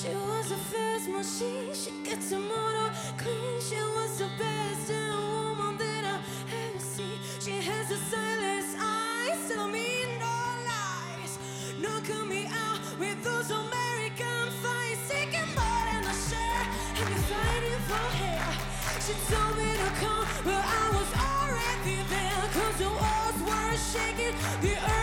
She was a fast machine, she gets a motor clean. She was the best woman that I ever seen. She has the silence eyes, tell me no lies. No, cut me out with those American thighs. Taking more than a share, and you fighting for hair. She told me to come, but I was already there. Cause the walls were shaking, the earth.